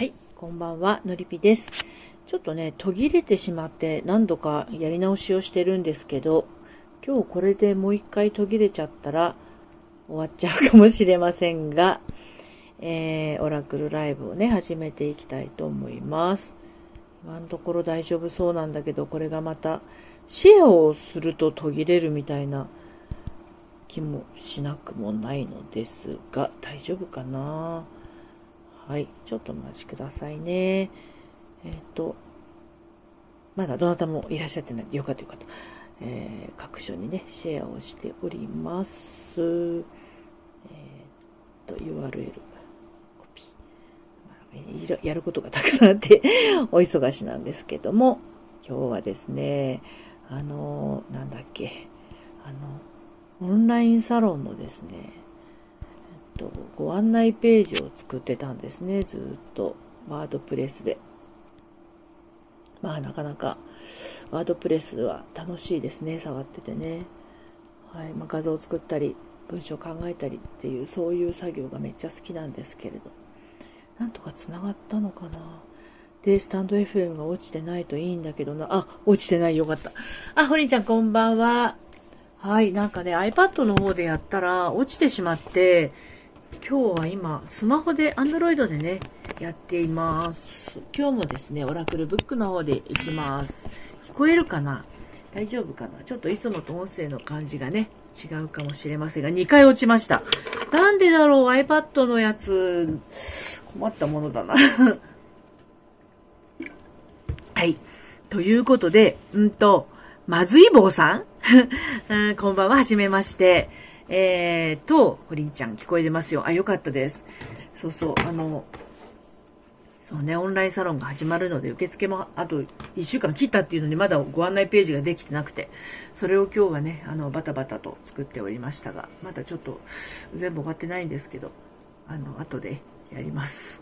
はい、こんばんは、のりぴです。ちょっとね、途切れてしまって何度かやり直しをしてるんですけど、今日これでもう一回途切れちゃったら終わっちゃうかもしれませんが、えー、オラクルライブをね、始めていきたいと思います。今のところ大丈夫そうなんだけど、これがまたシェアをすると途切れるみたいな気もしなくもないのですが、大丈夫かな？はい、ちょっとお待ちくださいね。えっ、と、まだどなたもいらっしゃってない。よかったよかった。えー各所にね、シェアをしております。えーっと、URL、コピー。やることがたくさんあって、お忙しなんですけども、今日はですね、あの、なんだっけ、あの、オンラインサロンのですね、と、ご案内ページを作ってたんですね、ずっと。ワードプレスで。まあ、なかなか、ワードプレスは楽しいですね、触っててね。はい。まあ、画像を作ったり、文章を考えたりっていう、そういう作業がめっちゃ好きなんですけれど。なんとか繋がったのかなで、スタンド FM が落ちてないといいんだけどな。あ、落ちてない。よかった。あ、ほりんちゃんこんばんは。はい。なんかね、iPad の方でやったら落ちてしまって、今日は今、スマホで、Android でね、やっています。今日もですね、オラクルブックの方で行きます。聞こえるかな？大丈夫かな？ちょっといつもと音声の感じがね、違うかもしれませんが、2回落ちました。なんでだろう ?iPad のやつ、困ったものだな。はい。ということで、うんと、まずい棒さん？うんこんばんは、はじめまして。えーと、ほりんちゃん聞こえてますよ。あ、よかったです。そうそう、あの、そうね、オンラインサロンが始まるので、受付もあと1週間切ったっていうのにまだご案内ページができてなくて、それを今日はね、あの、バタバタと作っておりましたが、まだちょっと全部終わってないんですけど、あの、後でやります。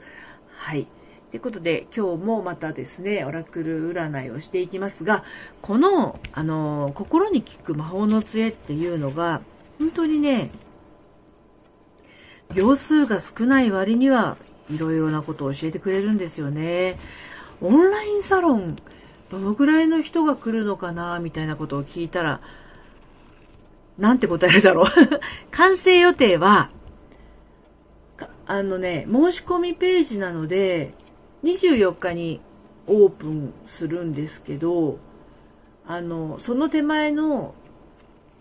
はい。ということで、今日もまたですね、オラクル占いをしていきますが、この、あの、心に効く魔法の杖っていうのが、本当にね、行数が少ない割にはいろいろなことを教えてくれるんですよね。オンラインサロン、どのぐらいの人が来るのかな、みたいなことを聞いたら、なんて答えるだろう。完成予定は、あのね、申し込みページなので、24日にオープンするんですけど、あの、その手前の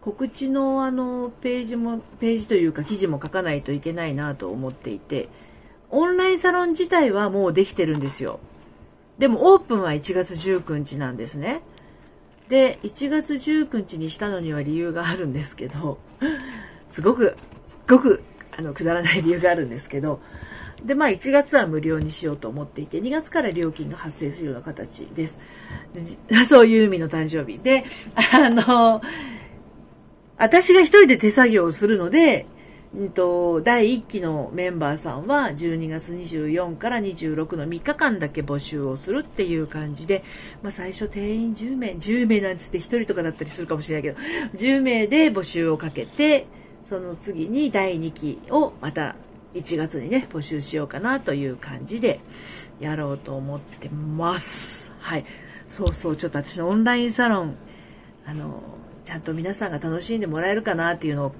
告知のあのページも、ページというか記事も書かないといけないなと思っていて、オンラインサロン自体はもうできてるんですよ。でもオープンは1月19日なんですね。で、1月19日にしたのには理由があるんですけど、すごく、すごく、あの、くだらない理由があるんですけど、で、まあ1月は無料にしようと思っていて、2月から料金が発生するような形です。で そういう意味の誕生日で、あの、私が一人で手作業をするので、うんと、第1期のメンバーさんは12月24から26の3日間だけ募集をするっていう感じで、まあ最初定員10名、10名なんつって1人とかだったりするかもしれないけど、10名で募集をかけて、その次に第2期をまた1月にね、募集しようかなという感じでやろうと思ってます。はい。そうそう、ちょっと私のオンラインサロン、あの、ちゃんと皆さんが楽しんでもらえるかなっていうのを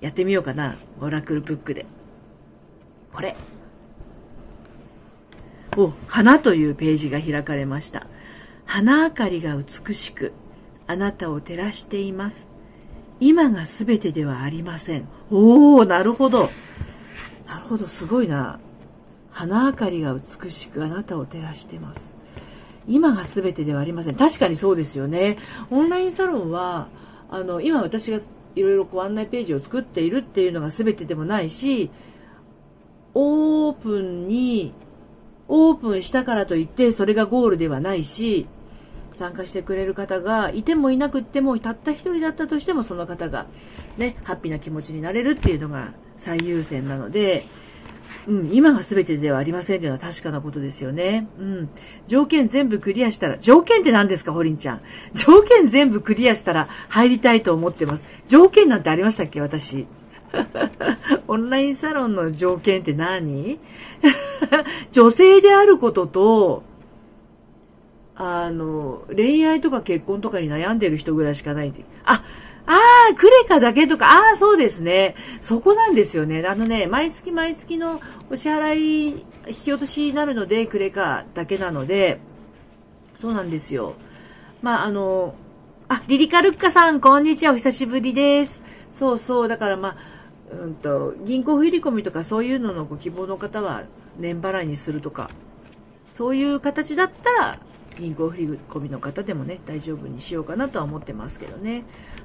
やってみようかな。オラクルブックで。これ。お、花というページが開かれました。花明かりが美しく、あなたを照らしています。今が全てではありません。おー、なるほど。なるほど、すごいな。花明かりが美しくあなたを照らしてます。今が全てではありません。確かにそうですよね。オンラインサロンは、あの、今私がいろいろこう案内ページを作っているっていうのが全てでもないし、オープンに、オープンしたからといってそれがゴールではないし、参加してくれる方がいてもいなくってもたった一人だったとしてもその方がね、ハッピーな気持ちになれるっていうのが最優先なので、うん、今が全てではありませんというのは確かなことですよね。うん。条件全部クリアしたら、条件って何ですか、ホリンちゃん。条件全部クリアしたら入りたいと思ってます。条件なんてありましたっけ、私。オンラインサロンの条件って何？女性であることと、あの、恋愛とか結婚とかに悩んでる人ぐらいしかないんで。あ、ああ、クレカだけとか、ああ、そうですね。そこなんですよね。あのね、毎月毎月のお支払い、引き落としになるので、クレカだけなので、そうなんですよ。まあ、あの、あ、リリカルッカさん、こんにちは。お久しぶりです。そうそう。だからまあ、うんと、銀行振り込みとかそういうののご希望の方は年払いにするとか、そういう形だったら、銀行振り込みの方でもね、大丈夫にしようかなとは思ってますけどね。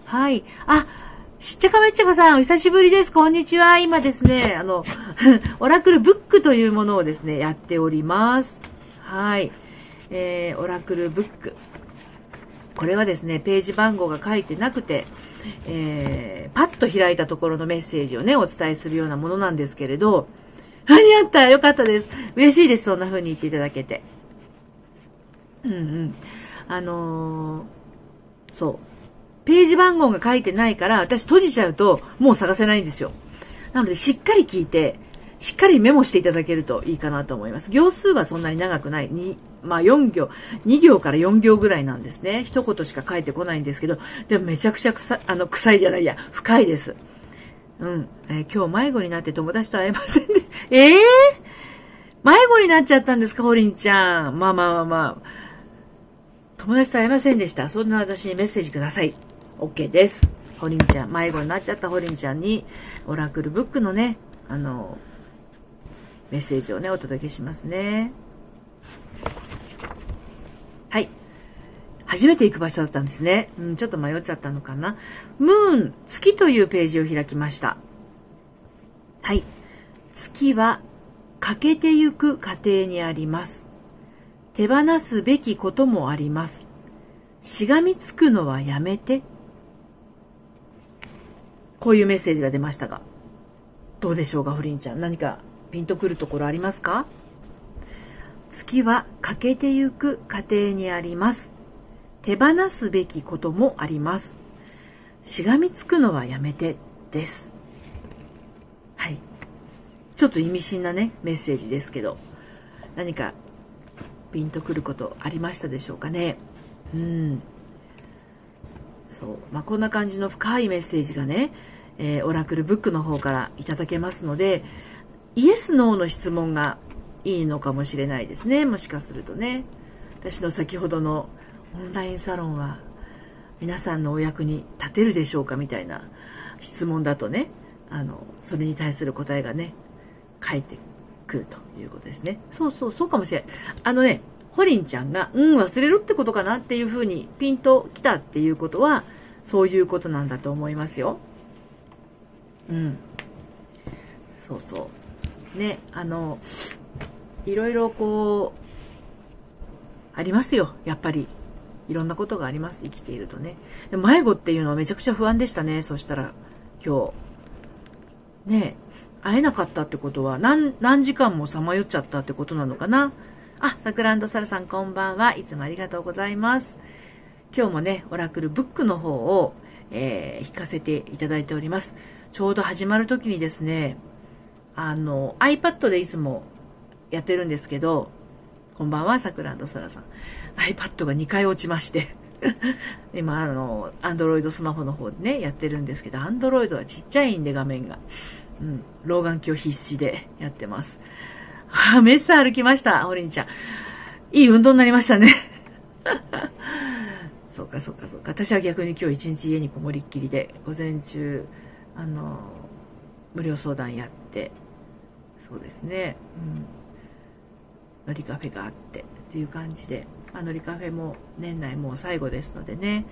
はい。あ、しっちゃかめっちゃかさん、お久しぶりです。こんにちは。今ですね、あの、オラクルブックというものをですね、やっております。はい。えー、オラクルブック。これはですね、ページ番号が書いてなくて、えー、パッと開いたところのメッセージをね、お伝えするようなものなんですけれど、間に合ったよかったです。嬉しいです。そんな風に言っていただけて。うんうん。あのー、そう。ページ番号が書いてないから、私閉じちゃうと、もう探せないんですよ。なので、しっかり聞いて、しっかりメモしていただけるといいかなと思います。行数はそんなに長くない。にまあ4行、2行から4行ぐらいなんですね。一言しか書いてこないんですけど、でもめちゃくちゃ臭いあの臭いじゃないや、深いです。うん。えー、今日迷子になって友達と会えませんね。え えー、迷子になっちゃったんですか、ホリンちゃん。まあまあまあまあ。友達と会えませんでした。そんな私にメッセージください。OK です。ホリンちゃん、迷子になっちゃったホリンちゃんに、オラクルブックのね、あの、メッセージをね、お届けしますね。はい。初めて行く場所だったんですね。うん、ちょっと迷っちゃったのかな。ムーン、月というページを開きました。はい。月は欠けてゆく過程にあります。手放すべきこともあります。しがみつくのはやめて。こういうメッセージが出ましたが。どうでしょうか、フリンちゃん。何かピンとくるところありますか？月は欠けてゆく過程にあります。手放すべきこともあります。しがみつくのはやめてです。はい。ちょっと意味深なね、メッセージですけど、何かピンとくることありましたでしょうかね？うん。そう。まあ、こんな感じの深いメッセージがね、えー、オラクルブックの方からいただけますので、イエス・ノーの質問がいいのかもしれないですね。もしかするとね。私の先ほどのオンラインサロンは皆さんのお役に立てるでしょうかみたいな質問だとねあのそれに対する答えがね返ってくるということですね。そうそうそうかもしれない。あのねホリンちゃんがうん忘れるってことかなっていうふうにピンときたっていうことはそういうことなんだと思いますようんそうそうね、あの、いろいろこう、ありますよ、やっぱり。いろんなことがあります、生きているとね。で迷子っていうのはめちゃくちゃ不安でしたね、そしたら、今日。ね会えなかったってことは何、何時間もさまよっちゃったってことなのかな。あ、さくらんサラさんこんばんは。いつもありがとうございます。今日もね、オラクルブックの方を、えー、引かせていただいております。ちょうど始まる時にですね、あの、iPad でいつもやってるんですけど、こんばんは、さくらんそらさん。iPad が2回落ちまして 今、あの、Android スマホの方でね、やってるんですけど、Android はちっちゃいんで画面が。うん、老眼鏡必死でやってます。あ、メッサ歩きました、おりんちゃん。いい運動になりましたね。そうか、そうか、そうか。私は逆に今日一日家にこもりっきりで、午前中、あの、無料相談やって、そうですね、うん、のりカフェがあってっていう感じで、あ、のりカフェも年内もう最後ですのでね。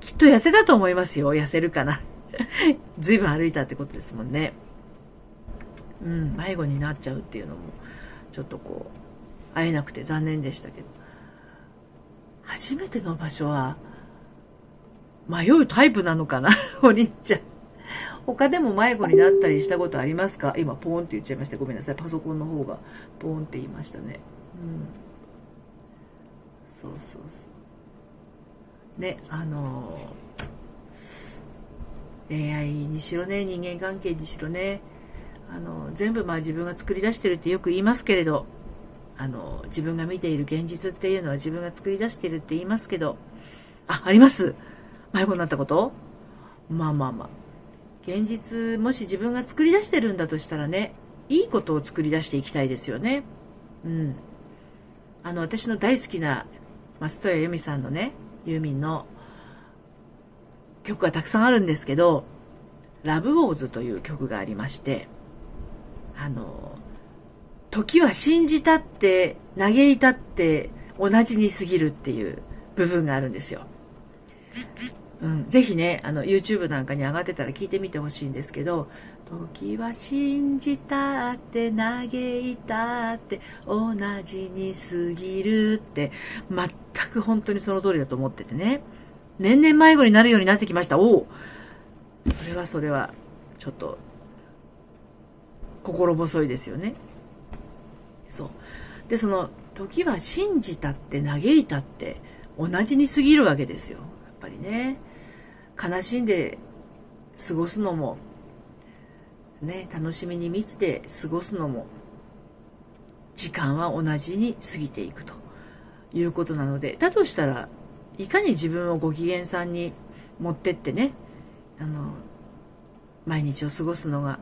きっと痩せたと思いますよ。痩せるかな。随分歩いたってことですもんね。うん。迷子になっちゃうっていうのもちょっとこう会えなくて残念でしたけど初めての場所は迷うタイプなのかな おりんちゃん他でも迷子になったりしたことありますか？今、ポーンって言っちゃいました。ごめんなさい。パソコンの方がポーンって言いましたね。うん。そうそうそう。ね、あのー、恋愛にしろね、人間関係にしろね、あの全部まあ自分が作り出してるってよく言いますけれどあの自分が見ている現実っていうのは自分が作り出してるって言いますけどああります。迷子になったこと？まあまあまあ。現実もし自分が作り出してるんだとしたらねいいことを作り出していきたいですよね。うん。あの私の大好きな松任谷由実さんのねユーミンの曲がたくさんあるんですけど「ラブ・ウォーズ」という曲がありましてあの時は信じたって嘆いたって同じに過ぎるっていう部分があるんですよ。うん、ぜひね、あの、YouTube なんかに上がってたら聞いてみてほしいんですけど、時は信じたって嘆いたって同じに過ぎるって全く本当にその通りだと思っててね。年々迷子になるようになってきました。おおそれはそれは、ちょっと、心細いですよね。そう。で、その、時は信じたって嘆いたって同じに過ぎるわけですよ。やっぱりね。悲しんで過ごすのも、ね、楽しみに満ちて過ごすのも、時間は同じに過ぎていくということなので、だとしたら、いかに自分をご機嫌さんに持ってってね、あの、毎日を過ごすのが、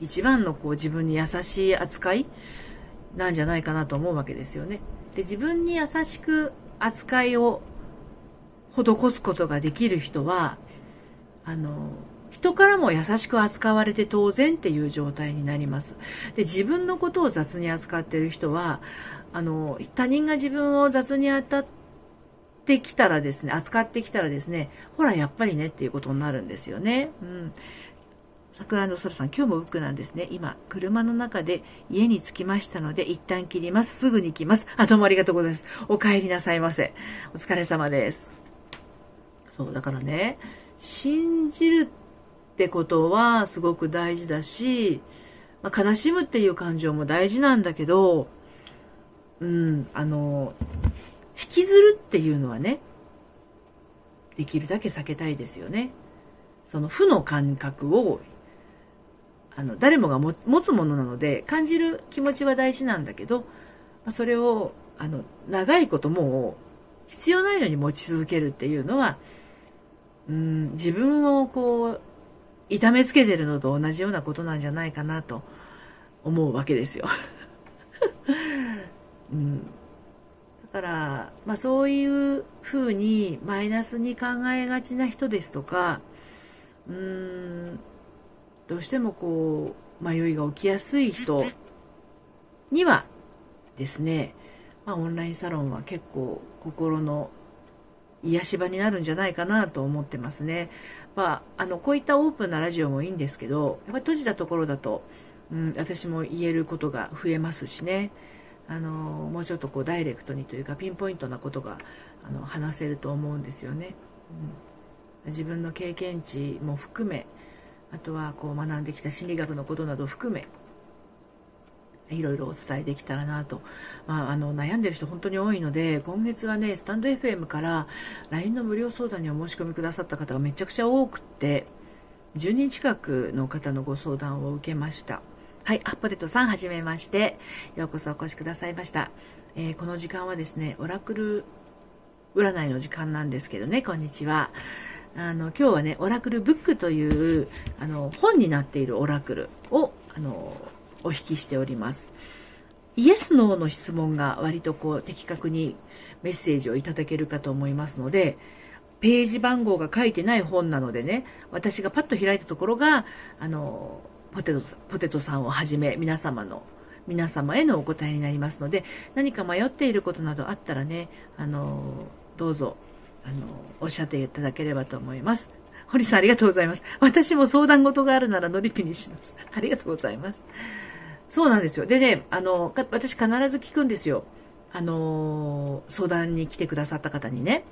一番のこう自分に優しい扱いなんじゃないかなと思うわけですよね。で、自分に優しく扱いを施すことができる人は、あの、人からも優しく扱われて当然っていう状態になります。で、自分のことを雑に扱ってる人は、あの、他人が自分を雑に当たってきたらですね、扱ってきたらですね、ほら、やっぱりねっていうことになるんですよね。うん。桜の空さん、今日もウックなんですね。今、車の中で家に着きましたので、一旦切ります。すぐに来ます。あ、どうもありがとうございます。お帰りなさいませ。お疲れ様です。そう、だからね、信じるってことはすごく大事だし、まあ、悲しむっていう感情も大事なんだけど、うん、あの、引きずるっていうのはね、できるだけ避けたいですよね。その負の感覚をあの誰もが持つものなので感じる気持ちは大事なんだけど、まあ、それをあの長いこともう必要ないのに持ち続けるっていうのはうん自分をこう痛めつけてるのと同じようなことなんじゃないかなと思うわけですよ。うん、だから、まあ、そういうふうにマイナスに考えがちな人ですとかうんどうしてもこう迷いが起きやすい人にはですね、まあ、オンラインサロンは結構心の癒し場になるんじゃないかなと思ってますね。まあ、あのこういったオープンなラジオもいいんですけどやっぱり閉じたところだと、うん、私も言えることが増えますしねあのもうちょっとこうダイレクトにというかピンポイントなことがあの話せると思うんですよね。うん、自分の経験値も含めあとはこう学んできた心理学のことなど含めいろいろお伝えできたらなと、まあ、あの悩んでる人本当に多いので今月はねスタンド FM から LINE の無料相談にお申し込みくださった方がめちゃくちゃ多くって10人近くの方のご相談を受けました。はいあポテトさんはじめましてようこそお越しくださいました、えー、この時間はですねオラクル占いの時間なんですけどねこんにちは。あの今日はねオラクルブックというあの本になっているオラクルをあのお引きしております。イエス・ノーの質問が割とこう的確にメッセージをいただけるかと思いますのでページ番号が書いてない本なのでね私がパッと開いたところがあのポテトポテトさんをはじめ皆様の皆様へのお答えになりますので何か迷っていることなどあったらねあのどうぞあの、おっしゃっていただければと思います。堀さんありがとうございます。私も相談事があるなら乗り気にします。ありがとうございます。そうなんですよ。でね、あの、私必ず聞くんですよ。あの、相談に来てくださった方にね。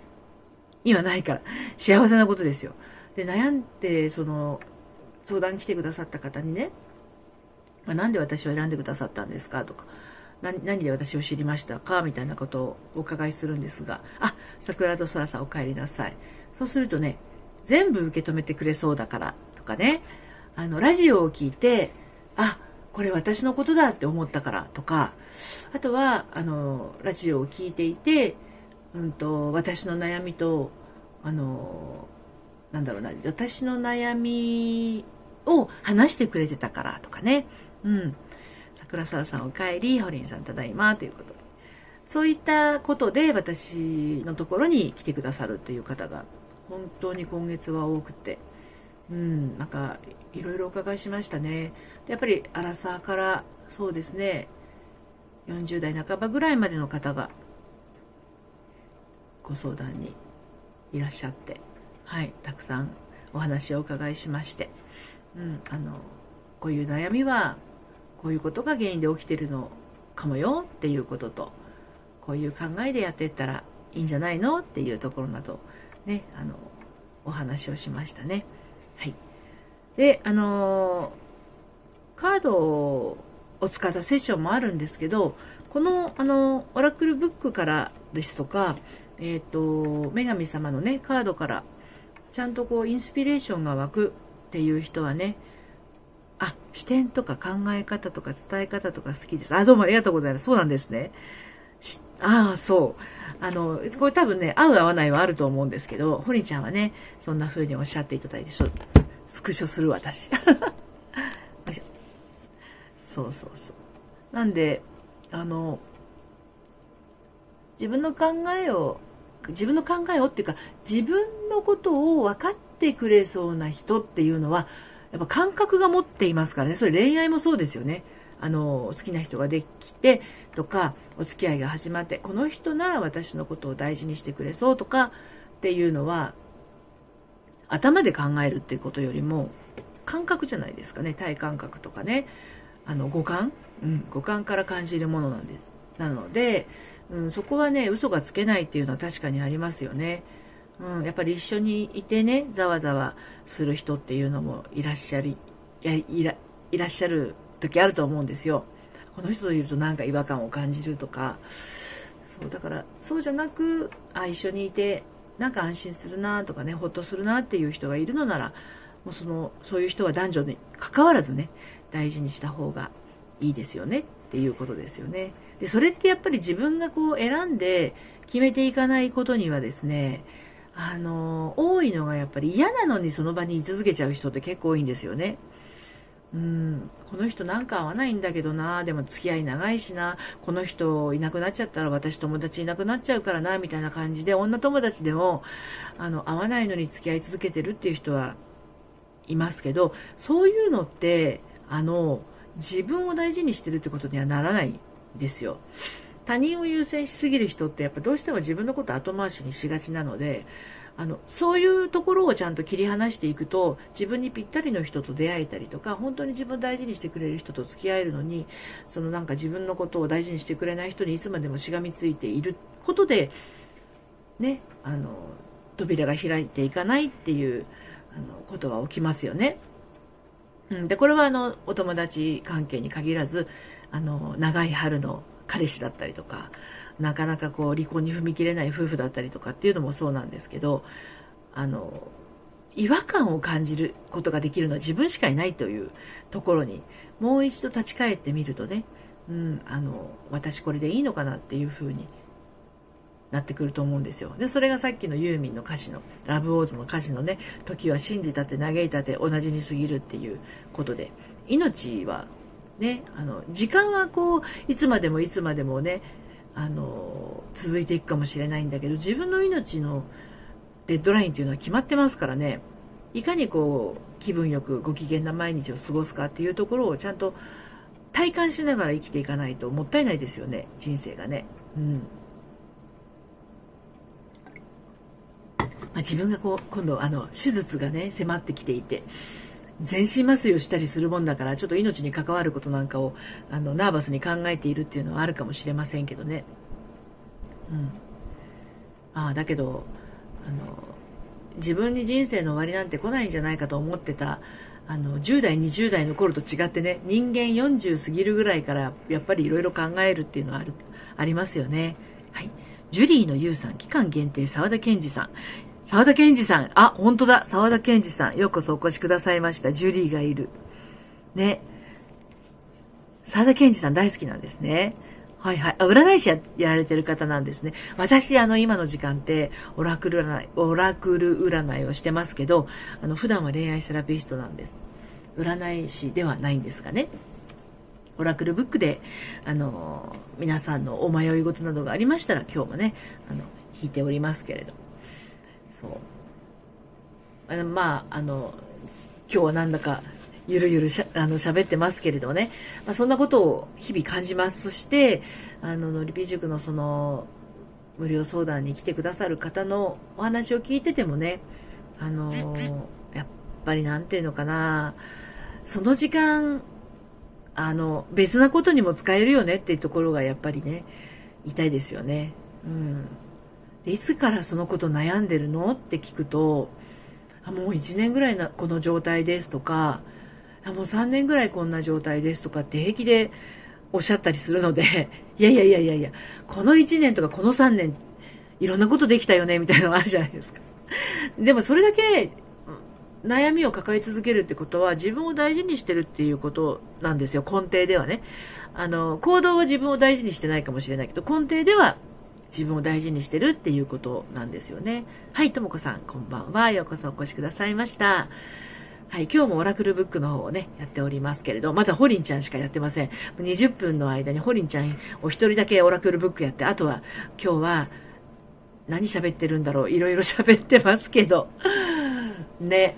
今ないから。幸せなことですよ。で、悩んで、その、相談来てくださった方にね、まあ、なんで私を選んでくださったんですかとか、何何で私を知りましたかみたいなことをお伺いするんですが、あ、桜と空さんお帰りなさい。そうするとね、全部受け止めてくれそうだからとかね、あの、ラジオを聞いて、あ、これ私のことだって思ったからとか、あとは、あの、ラジオを聞いていて、うんと、私の悩みと、あの、なんだろうな、私の悩みを話してくれてたからとかね。うん。桜沢さんお帰り、ホリンさんただいまということで。そういったことで私のところに来てくださるという方が本当に今月は多くて。うん、なんかいろいろお伺いしましたね。やっぱりアラサーからそうですね40代半ばぐらいまでの方がご相談にいらっしゃってはいたくさんお話をお伺いしまして、うん、あのこういう悩みはこういうことが原因で起きてるのかもよっていうこととこういう考えでやっていったらいいんじゃないのっていうところなどねあのお話をしましたね。はい、であのカードを使ったセッションもあるんですけどこのあのオラクルブックからですとか、えーと、女神様のねカードからちゃんとこうインスピレーションが湧くっていう人はねあ視点とか考え方とか伝え方とか好きです。あどうもありがとうございます。そうなんですね。ああそう。あのこれ多分ね合う合わないはあると思うんですけどホリちゃんはねそんな風におっしゃっていただいてスクショする私。そうそうそう。なんであの自分の考えを自分の考えをっていうか自分のことを分かってくれそうな人っていうのはやっぱ感覚が持っていますからね。それ恋愛もそうですよね。あの好きな人ができてとかお付き合いが始まってこの人なら私のことを大事にしてくれそうとかっていうのは頭で考えるっていうことよりも感覚じゃないですかね。体感覚とかね。あの五感、うん、五感から感じるものなんです。なので、うん、そこはね嘘がつけないっていうのは確かにありますよね、うん、やっぱり一緒にいてねざわざわする人っていうのもいらっしゃりいいらいらっしゃる時あると思うんですよこの人といるとなんか違和感を感じるとかそうだからそうじゃなくあ一緒にいてなんか安心するなとかねほっとするなっていう人がいるのならもうそのそういう人は男女に関わらずね大事にした方がいいですよねっていうことですよね。でそれってやっぱり自分がこう選んで決めていかないことにはですねあの多いのがやっぱり嫌なのにその場に居続けちゃう人って結構多いんですよね。うんこの人なんか合わないんだけどなでも付き合い長いしなこの人いなくなっちゃったら私友達いなくなっちゃうからなみたいな感じで女友達でもあの合わないのに付き合い続けてるっていう人はいますけどそういうのってあの自分を大事にしてるってことにはならないんですよ。他人を優先しすぎる人ってやっぱどうしても自分のこと後回しにしがちなのであのそういうところをちゃんと切り離していくと自分にぴったりの人と出会えたりとか本当に自分を大事にしてくれる人と付き合えるのにそのなんか自分のことを大事にしてくれない人にいつまでもしがみついていることでねあの扉が開いていかないっていうあのことは起きますよね。うん、でこれはあのお友達関係に限らずあの長い春の彼氏だったりとかなかなかこう離婚に踏み切れない夫婦だったりとかっていうのもそうなんですけどあの違和感を感じることができるのは自分しかいないというところにもう一度立ち返ってみるとね、うん、あの私これでいいのかなっていうふうになってくると思うんですよ。で、それがさっきのユーミンの歌詞の、ラブオーズの歌詞のね、時は信じたって嘆いたって同じに過ぎるっていうことで、命はね、あの、時間はこう、いつまでもいつまでもね、あの、続いていくかもしれないんだけど、自分の命のデッドラインっていうのは決まってますからね、いかにこう、気分よくご機嫌な毎日を過ごすかっていうところをちゃんと体感しながら生きていかないともったいないですよね、人生がね。うん。まあ、自分がこう今度あの手術がね迫ってきていて全身麻酔をしたりするもんだからちょっと命に関わることなんかをあのナーバスに考えているっていうのはあるかもしれませんけどね。うん、ああだけどあの自分に人生の終わりなんて来ないんじゃないかと思ってたあの10代20代の頃と違ってね人間40過ぎるぐらいからやっぱりいろいろ考えるっていうのはあるありますよね。はい、ジュリーの YOU さん期間限定澤田研二さん沢田健二さん。あ、本当だ。沢田健二さん。ようこそお越しくださいました。ジュリーがいる。ね。沢田健二さん大好きなんですね。はいはい。あ、占い師ややられてる方なんですね。私、あの、今の時間って、オラクル占い、オラクル占いをしてますけど、あの、普段は恋愛セラピストなんです。占い師ではないんですがね。オラクルブックで、あの、皆さんのお迷い事などがありましたら、今日もね、あの、引いておりますけれど。そう。あの、まあ、あの、今日はなんだかゆるゆるしゃあの喋ってますけれどね、まあ、そんなことを日々感じますそしてあののりぴ塾のその無料相談に来てくださる方のお話を聞いててもねあのやっぱりなんていうのかなその時間あの別なことにも使えるよねっていうところがやっぱりね痛いですよね。うんいつからそのこと悩んでるの？って聞くとあもう1年ぐらいなこの状態ですとかあもう3年ぐらいこんな状態ですとかって平気でおっしゃったりするので、いやいやいやいやいや、この1年とかこの3年、いろんなことできたよね、みたいなのがあるじゃないですか。でもそれだけ悩みを抱え続けるってことは自分を大事にしてるっていうことなんですよ、根底ではね。あの、行動は自分を大事にしてないかもしれないけど、根底では自分を大事にしてるっていうことなんですよね。はい、ともこさん、こんばんは。ようこそお越しくださいました。はい、今日もオラクルブックの方をね、やっておりますけれど、まだホリンちゃんしかやってません。20分の間にホリンちゃんお一人だけオラクルブックやって、あとは今日は何喋ってるんだろう。いろいろ喋ってますけど。ね。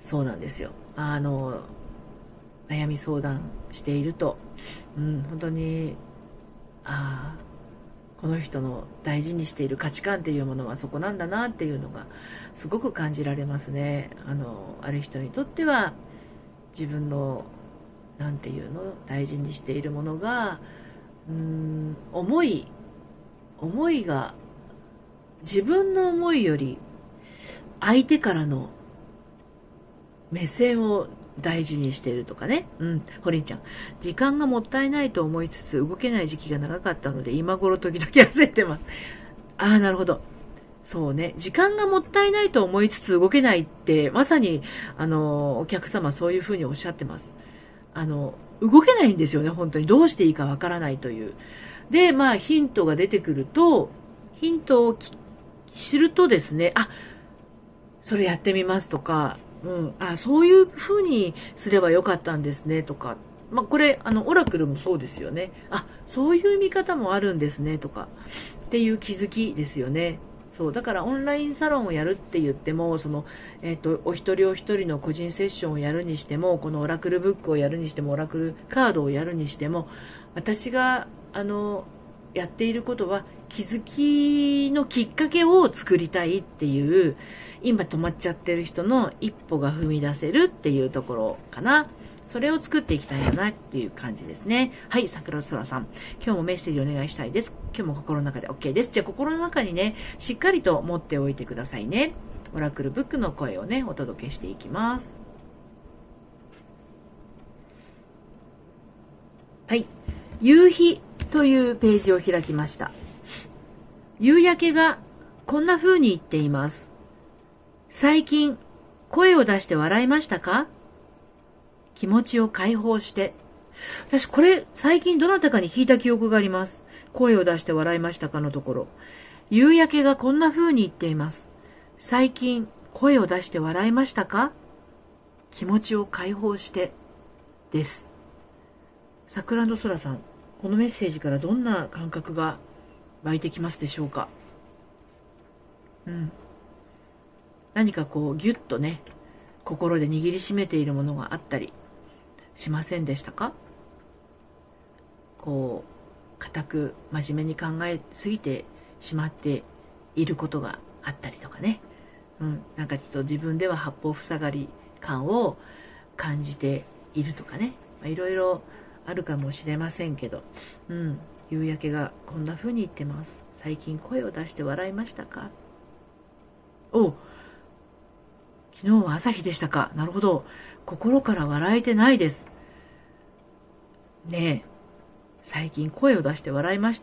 そうなんですよ。あの、悩み相談していると、うん、本当に、ああ、この人の大事にしている価値観っていうものはそこなんだなっていうのがすごく感じられますね。あのある人にとっては自分の何て言うの大事にしているものがうーん思い思いが自分の思いより相手からの目線を大事にしているとかね。うん。ホリンちゃん。時間がもったいないと思いつつ動けない時期が長かったので今頃時々焦ってます。ああ、なるほど。そうね。時間がもったいないと思いつつ動けないって、まさに、あの、お客様そういうふうにおっしゃってます。あの、動けないんですよね、本当に。どうしていいかわからないという。で、まあ、ヒントが出てくると、ヒントを知るとですね、あ、それやってみますとか、うん、あそういうふうにすればよかったんですねとか、まあ、これあのオラクルもそうですよね。あそういう見方もあるんですねとか。っていう気づきですよね。そう。だからオンラインサロンをやるって言ってもその、えーと、お一人お一人の個人セッションをやるにしてもこのオラクルブックをやるにしてもオラクルカードをやるにしても私があのやっていることは気づきのきっかけを作りたいっていう今止まっちゃってる人の一歩が踏み出せるっていうところかな。それを作っていきたいなっていう感じですね。はい、桜空さん。今日もメッセージお願いしたいです。今日も心の中で OK です。じゃあ心の中にね、しっかりと持っておいてくださいね。オラクルブックの声をね、お届けしていきます。はい。夕日というページを開きました。夕焼けがこんな風に言っています。最近、声を出して笑いましたか？気持ちを解放して。私、これ、最近どなたかに聞いた記憶があります。声を出して笑いましたかのところ。夕焼けがこんな風に言っています。最近、声を出して笑いましたか？気持ちを解放して。です。桜の空さん、このメッセージからどんな感覚が湧いてきますでしょうか？うん。何かこうギュッとね心で握りしめているものがあったりしませんでしたか？こう固く真面目に考えすぎてしまっていることがあったりとかね、うん、なんかちょっと自分では八方塞がり感を感じているとかね、ま、いろいろあるかもしれませんけど、うん、夕焼けがこんな風に言ってます。最近声を出して笑いましたか？お昨日は朝日でしたか？なるほど。心から笑えてないです。ねえ、最近声を出して笑いまし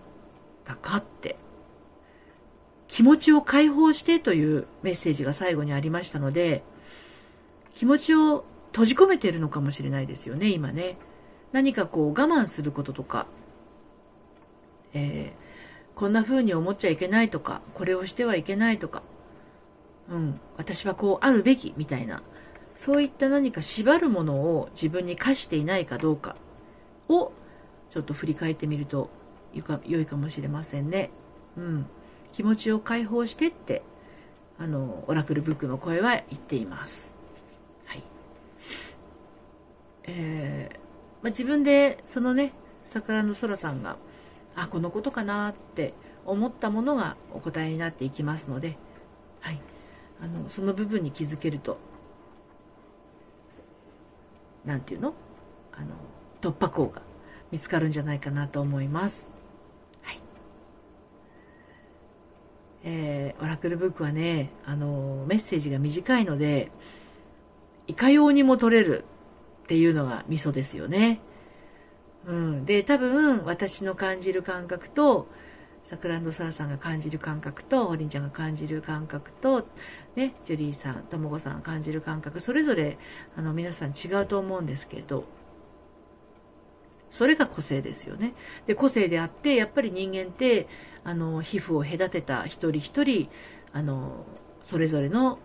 たか？って。気持ちを解放してというメッセージが最後にありましたので、気持ちを閉じ込めているのかもしれないですよね、今ね。何かこう我慢することとか、えー、こんな風に思っちゃいけないとか、これをしてはいけないとか、うん、私はこうあるべきみたいな、そういった何か縛るものを自分に課していないかどうかをちょっと振り返ってみると良いかもしれませんね。うん。気持ちを解放してって、あの、オラクルブックの声は言っています。はい。えー、まあ、自分で、そのね、桜の空さんが、あ、このことかなって思ったものがお答えになっていきますので、はい。あの、その部分に気づけると、なんていうの？あの、突破口が見つかるんじゃないかなと思います。はいえー、オラクルブックはね、あの、メッセージが短いので、いかようにも取れるっていうのがミソですよね。うん。で、多分、私の感じる感覚と、サクランドサラさんが感じる感覚と、ホリンちゃんが感じる感覚と、ね、ジュリーさん、ともこさんが感じる感覚、それぞれ、あの、皆さん違うと思うんですけど、それが個性ですよね。で、個性であって、やっぱり人間って、あの、皮膚を隔てた一人一人、あの、それぞれの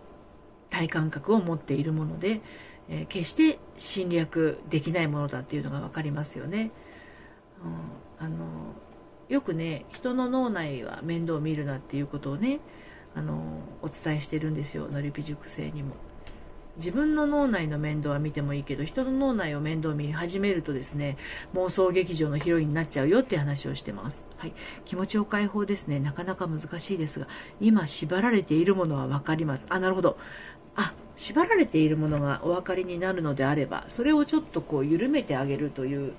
体感覚を持っているもので、えー、決して侵略できないものだっていうのが分かりますよね。うん、あのよくね人の脳内は面倒を見るなっていうことをねあのお伝えしてるんですよのりぴ塾生にも。自分の脳内の面倒は見てもいいけど人の脳内を面倒見始めるとですね妄想劇場のヒロインになっちゃうよって話をしてます、はい、気持ちを解放ですね。なかなか難しいですが今縛られているものは分かります。あなるほど。あ縛られているものがお分かりになるのであればそれをちょっとこう緩めてあげるという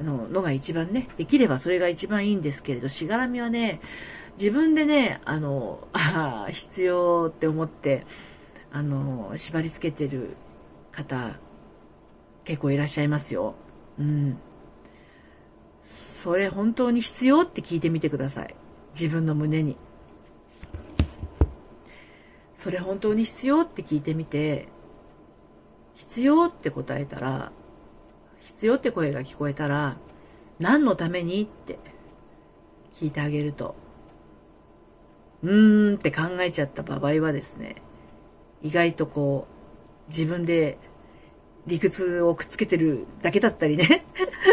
ののが一番ねできればそれが一番いいんですけれどしがらみはね自分でねあの あ必要って思ってあの、縛り付けてる方、結構いらっしゃいますよ。うん。それ本当に必要って聞いてみてください。自分の胸に。それ本当に必要って聞いてみて、必要って答えたら、必要って声が聞こえたら、何のためにって聞いてあげると、うーんって考えちゃった場合はですね、意外とこう、自分で理屈をくっつけてるだけだったりね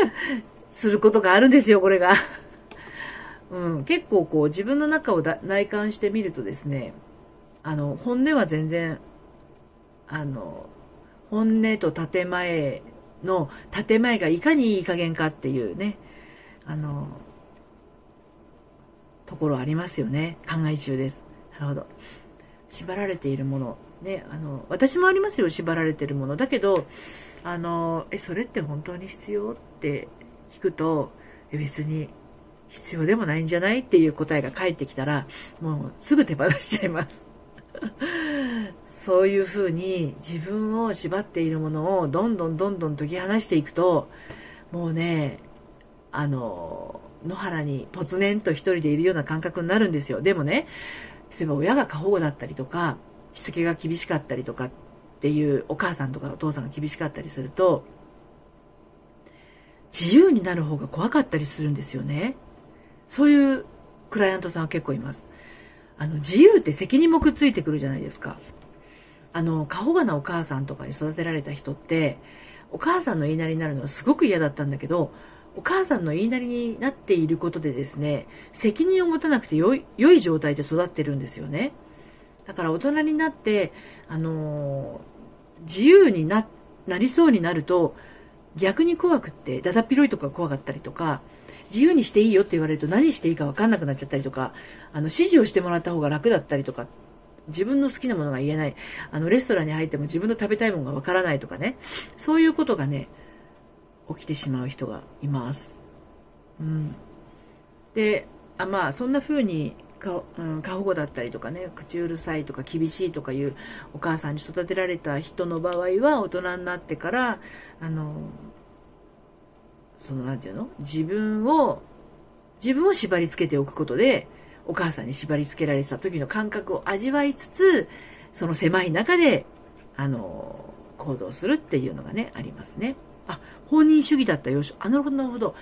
することがあるんですよ、これが。うん、結構こう自分の中を内観してみるとですね、あの、本音は全然、あの、本音と建前の建前がいかにいい加減かっていうね、あの、ところありますよね。考え中です。なるほど。縛られているものね、あの私もありますよ縛られてるものだけどあのえそれって本当に必要って聞くと別に必要でもないんじゃないっていう答えが返ってきたらもうすぐ手放しちゃいますそういうふうに自分を縛っているものをどんどんどんどん解き放していくともうねあの野原にぽつねんと一人でいるような感覚になるんですよ。でもね例えば親が過保護だったりとかしつけが厳しかったりとかっていうお母さんとかお父さんが厳しかったりすると自由になる方が怖かったりするんですよね。そういうクライアントさんは結構います。あの自由って責任もくっついてくるじゃないですか。あの過保護なお母さんとかに育てられた人ってお母さんの言いなりになるのはすごく嫌だったんだけどお母さんの言いなりになっていることでですね 責任を持たなくて良い良い状態で育ってるんですよね。だから大人になって、あの自由にななりそうになると逆に怖くってだだっ広いとか怖かったりとか自由にしていいよって言われると何していいか分かんなくなっちゃったりとかあの指示をしてもらった方が楽だったりとか自分の好きなものが言えない。あのレストランに入っても自分の食べたいものが分からないとかね。そういうことがね起きてしまう人がいます。うん、であまあそんな風にか、うん、過保護だったりとかね口うるさいとか厳しいとかいうお母さんに育てられた人の場合は大人になってからあのその何て言うの？自分を自分を縛り付けておくことでお母さんに縛り付けられてた時の感覚を味わいつつ、その狭い中で、あの、行動するっていうのがね、ありますね。あ、放任主義だったよし。あ、なるほど、なるほど。っ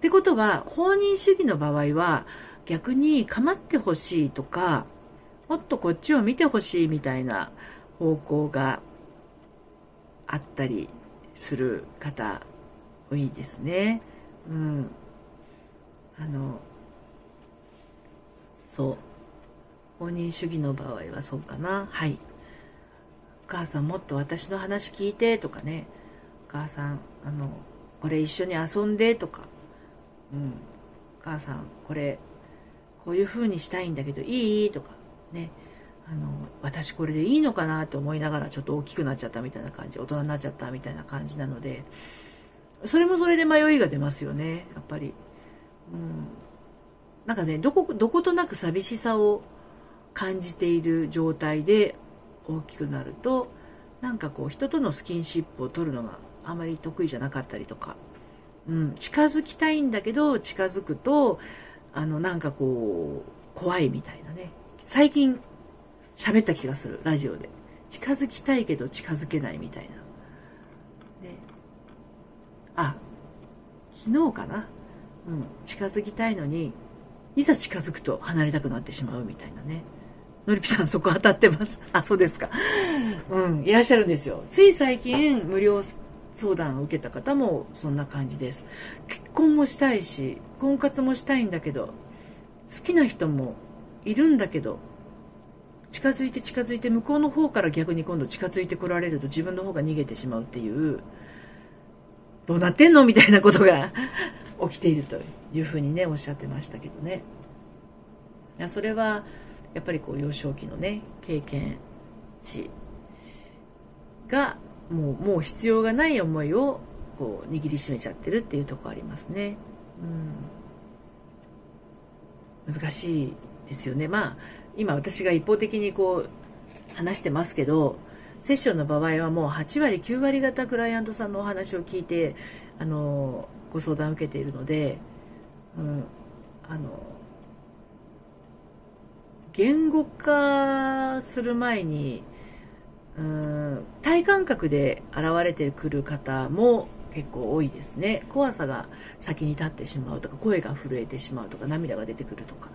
てことは、放任主義の場合は、逆に構ってほしいとか、もっとこっちを見てほしいみたいな方向があったりする方多いですね。うん。あの、そう。放任主義の場合はそうかな。はい。お母さんもっと私の話聞いてとかね。お母さん、あの、これ一緒に遊んでとか。うん。お母さん、これ、こういう風にしたいんだけどいい？とか。ね。あの、私これでいいのかなって思いながらちょっと大きくなっちゃったみたいな感じ、大人になっちゃったみたいな感じなので、それもそれで迷いが出ますよね、やっぱり。うん。なんかね、どこ、どことなく寂しさを感じている状態で大きくなると、なんかこう人とのスキンシップを取るのがあまり得意じゃなかったりとか、うん、近づきたいんだけど近づくと、あの、なんかこう、怖いみたいなね。最近喋った気がする、ラジオで。近づきたいけど近づけないみたいな。ね、あ、昨日かな。うん、近づきたいのに、いざ近づくと離れたくなってしまうみたいなね。のりぴさんそこ当たってます。あ、そうですか。うん、いらっしゃるんですよ。つい最近無料相談を受けた方もそんな感じです。結婚もしたいし、婚活もしたいんだけど、好きな人もいるんだけど、近づいて近づいて向こうの方から逆に今度近づいてこられると自分の方が逃げてしまうっていうどうなってんの？みたいなことが 起きているといういうふうにねおっしゃってましたけどねいやそれはやっぱりこう幼少期のね経験値がもうもう必要がない思いをこう握りしめちゃってるっていうとこありますね。うん、難しいですよね。まあ今私が一方的にこう話してますけどセッションの場合はもう8割9割方クライアントさんのお話を聞いてあのご相談を受けているので、うん、あの言語化する前にうん体感覚で現れてくる方も結構多いですね。怖さが先に立ってしまうとか声が震えてしまうとか涙が出てくるとか。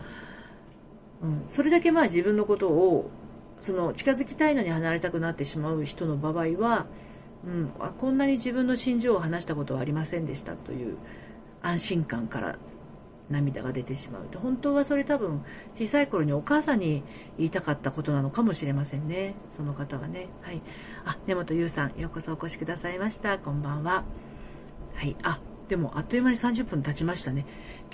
うん、それだけまあ自分のことをその近づきたいのに離れたくなってしまう人の場合は、うん、あこんなに自分の心情を話したことはありませんでしたという安心感から涙が出てしまうと。本当はそれ多分小さい頃にお母さんに言いたかったことなのかもしれませんね。その方はね。はい。あ根本優さんようこそお越しくださいました。こんばんは。はい。あでもあっという間に30分経ちましたね。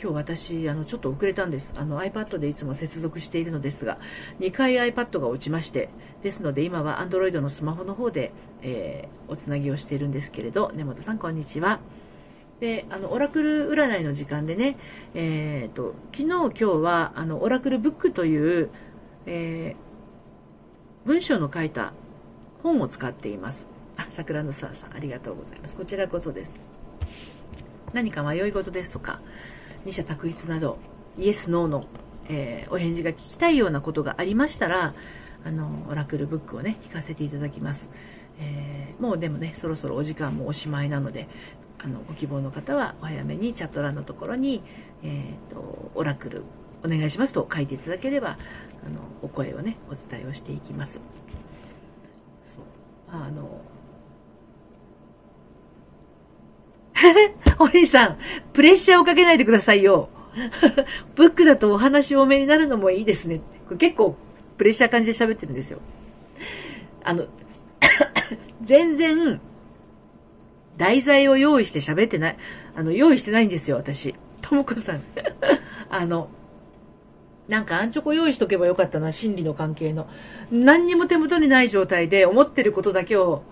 今日私あのちょっと遅れたんです。あの iPad でいつも接続しているのですが2回 iPad が落ちましてですので今は Android のスマホの方で、えー、おつなぎをしているんですけれど。根本さんこんにちは。であのオラクル占いの時間でね、えーと、昨日今日はあのオラクルブックという、えー、文章の書いた本を使っています。あ桜の沢さんありがとうございます。こちらこそです。何か迷い事ですとか二者択一などイエス・ノーの、えー、お返事が聞きたいようなことがありましたらあのオラクルブックをね聞かせていただきます、えー、もうでもねそろそろお時間もおしまいなのであのご希望の方はお早めにチャット欄のところに、えーと、オラクルお願いしますと書いていただければあのお声をねお伝えをしていきますそうあの お兄さん、プレッシャーをかけないでくださいよ。ブックだとお話多めになるのもいいですね。これ結構プレッシャー感じで喋ってるんですよ。あの、全然、題材を用意して喋ってない。あの、用意してないんですよ、私。ともこさん。あの、なんかアンチョコ用意しとけばよかったな、心理の関係の。何にも手元にない状態で思ってることだけを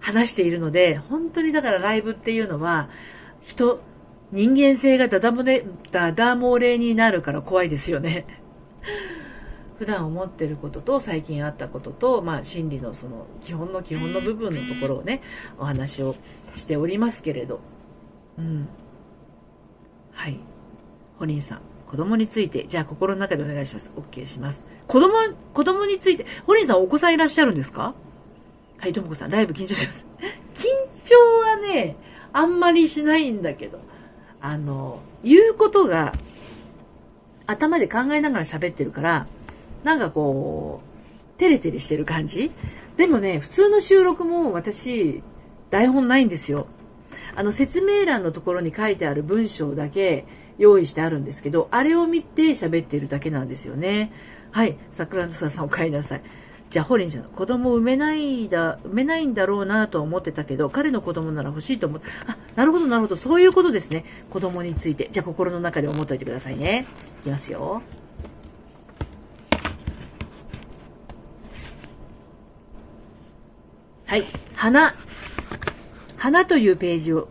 話しているので、本当にだからライブっていうのは、人、人間性がダダ漏れ、ダダ漏れになるから怖いですよね。普段思ってることと最近あったことと、まあ、心理のその基本の基本の部分のところをねお話をしておりますけれど、うん、はい堀井さん子供について、じゃあ心の中でお願いします。OK します。子供、子供について、ホリンさんお子さんいらっしゃるんですか？はい、ともこさん、ライブ緊張します。緊張はね、あんまりしないんだけど、あの、言うことが、頭で考えながら喋ってるから、なんかこう、テレテレしてる感じ？でもね、普通の収録も私、台本ないんですよ。あの、説明欄のところに書いてある文章だけ用意してあるんですけど、あれを見て喋ってるだけなんですよね。はい、桜のさんお帰りなさい。じゃあ、ホリンちゃん、子供産めないだ、産めないんだろうなとは思ってたけど、彼の子供なら欲しいと思って、あ、なるほど、なるほど、そういうことですね。子供について。じゃあ、心の中で思っといてくださいね。いきますよ。はい。花。花というページを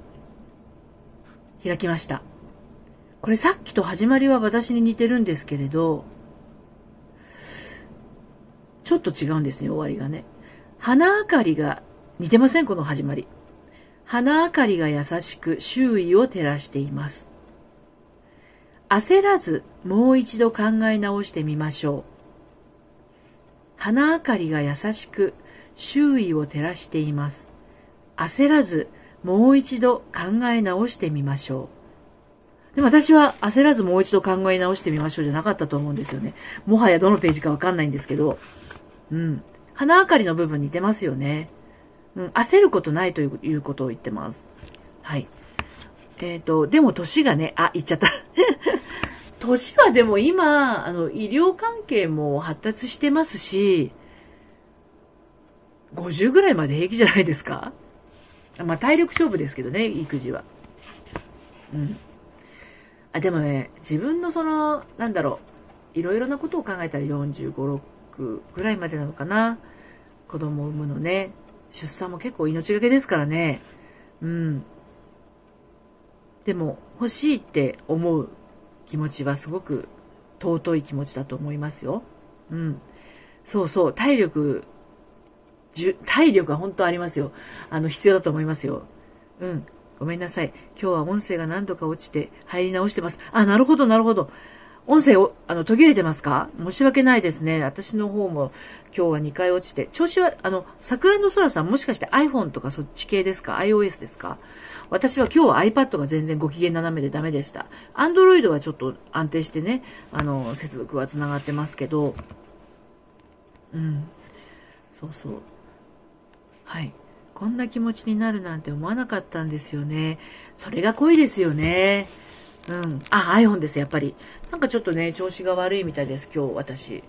開きました。これさっきと始まりは私に似てるんですけれど、ちょっと違うんですね、終わりがね。花明かりが、似てませんこの始まり。花明かりが優しく周囲を照らしています。焦らずもう一度考え直してみましょう。花明かりが優しく周囲を照らしています。焦らずもう一度考え直してみましょう。でも私は焦らずもう一度考え直してみましょうじゃなかったと思うんですよね。もはやどのページかわかんないんですけど、うん。花明かりの部分似てますよね。うん、焦ることないということを言ってます。はい。えっ、ー、と、でも年がね、あ、言っちゃった。年はでも今、あの、医療関係も発達してますし、50ぐらいまで平気じゃないですか？まあ体力勝負ですけどね、育児は。うん。あ、でもね、自分のその、なんだろう、いろいろなことを考えたら45、6ぐらいまでなのかな？子供を産むのね。出産も結構命がけですからね。うん。でも、欲しいって思う気持ちはすごく尊い気持ちだと思いますよ。うん。そうそう、体力、体力は本当ありますよ。あの、必要だと思いますよ。うん。ごめんなさい。今日は音声が何度か落ちて入り直してます。あ、なるほど、なるほど。音声を、あの、途切れてますか？申し訳ないですね。私の方も今日は2回落ちて。調子は、あの、桜の空さんもしかして iPhone とかそっち系ですか ?iOS ですか？私は今日は iPad が全然ご機嫌斜めでダメでした。Android はちょっと安定してね、あの、接続は繋がってますけど、うん。そうそう。はい。こんな気持ちになるなんて思わなかったんですよね。それが恋ですよね。うん。あ、iPhone です、やっぱり。なんかちょっとね、調子が悪いみたいです、今日私。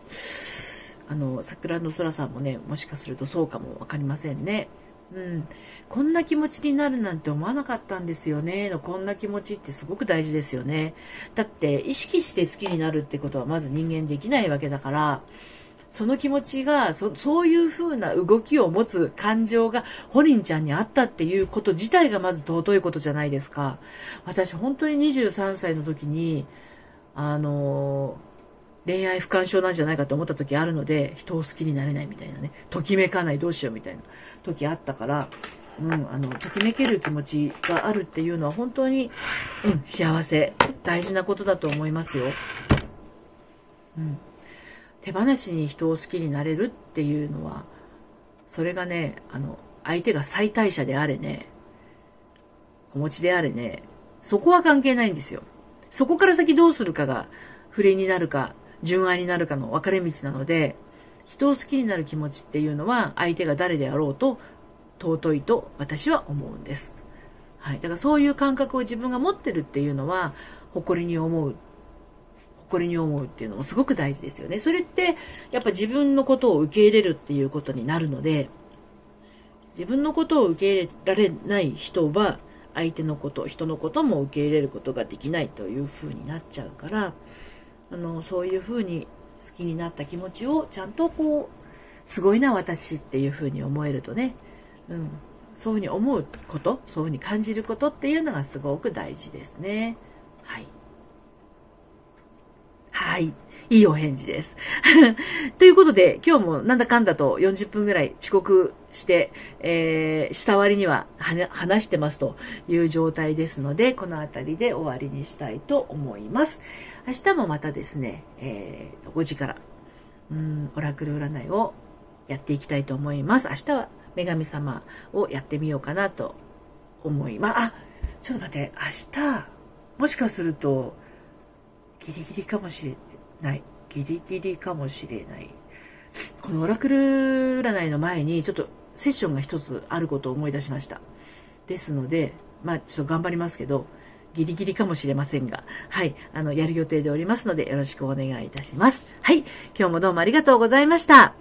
あの、桜の空さんもね、もしかするとそうかもわかりませんね。うん。こんな気持ちになるなんて思わなかったんですよね。の、こんな気持ちってすごく大事ですよね。だって、意識して好きになるってことはまず人間できないわけだから、その気持ちがそそういう風な動きを持つ感情がホリンちゃんにあったっていうこと自体がまず尊いことじゃないですか私本当に23歳の時にあの恋愛不干渉なんじゃないかと思った時あるので人を好きになれないみたいなねときめかないどうしようみたいな時あったからうん、あのときめける気持ちがあるっていうのは本当に、うん、幸せ大事なことだと思いますよ。うん手放しに人を好きになれるっていうのはそれがねあの相手が最大者であれね子持ちであれねそこは関係ないんですよそこから先どうするかが不倫になるか純愛になるかの分かれ道なので人を好きになる気持ちっていうのは相手が誰であろうと尊いと私は思うんです。はい。だからそういう感覚を自分が持ってるっていうのは誇りに思う誇りに思うっていうのもすごく大事ですよね。それってやっぱ自分のことを受け入れるっていうことになるので自分のことを受け入れられない人は相手のこと人のことも受け入れることができないというふうになっちゃうからあのそういうふうに好きになった気持ちをちゃんとこうすごいな私っていうふうに思えるとね、うん、そういうふうに思うことそういうふうに感じることっていうのがすごく大事ですね。はいはい。いいお返事です。ということで、今日もなんだかんだと40分ぐらい遅刻して、えー、下割りには話してますという状態ですので、この辺りで終わりにしたいと思います。明日もまたですね、えー、5時から、うん、オラクル占いをやっていきたいと思います。明日は女神様をやってみようかなと思います。あ、ちょっと待って、明日、もしかすると、ギリギリかもしれない。ギリギリかもしれない。このオラクル占いの前に、ちょっとセッションが一つあることを思い出しました。ですので、まあ、ちょっと頑張りますけど、ギリギリかもしれませんが、はい、あの、やる予定でおりますので、よろしくお願いいたします。はい、今日もどうもありがとうございました。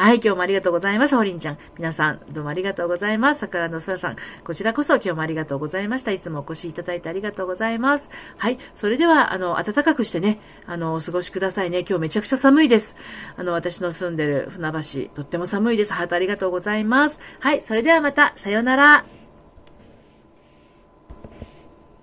はい、今日もありがとうございます。ほりんちゃん。皆さん、どうもありがとうございます。桜のささん。こちらこそ今日もありがとうございました。いつもお越しいただいてありがとうございます。はい、それでは、あの、暖かくしてね、あの、お過ごしくださいね。今日めちゃくちゃ寒いです。あの、私の住んでる船橋、とっても寒いです。ハートありがとうございます。はい、それではまた、さようなら。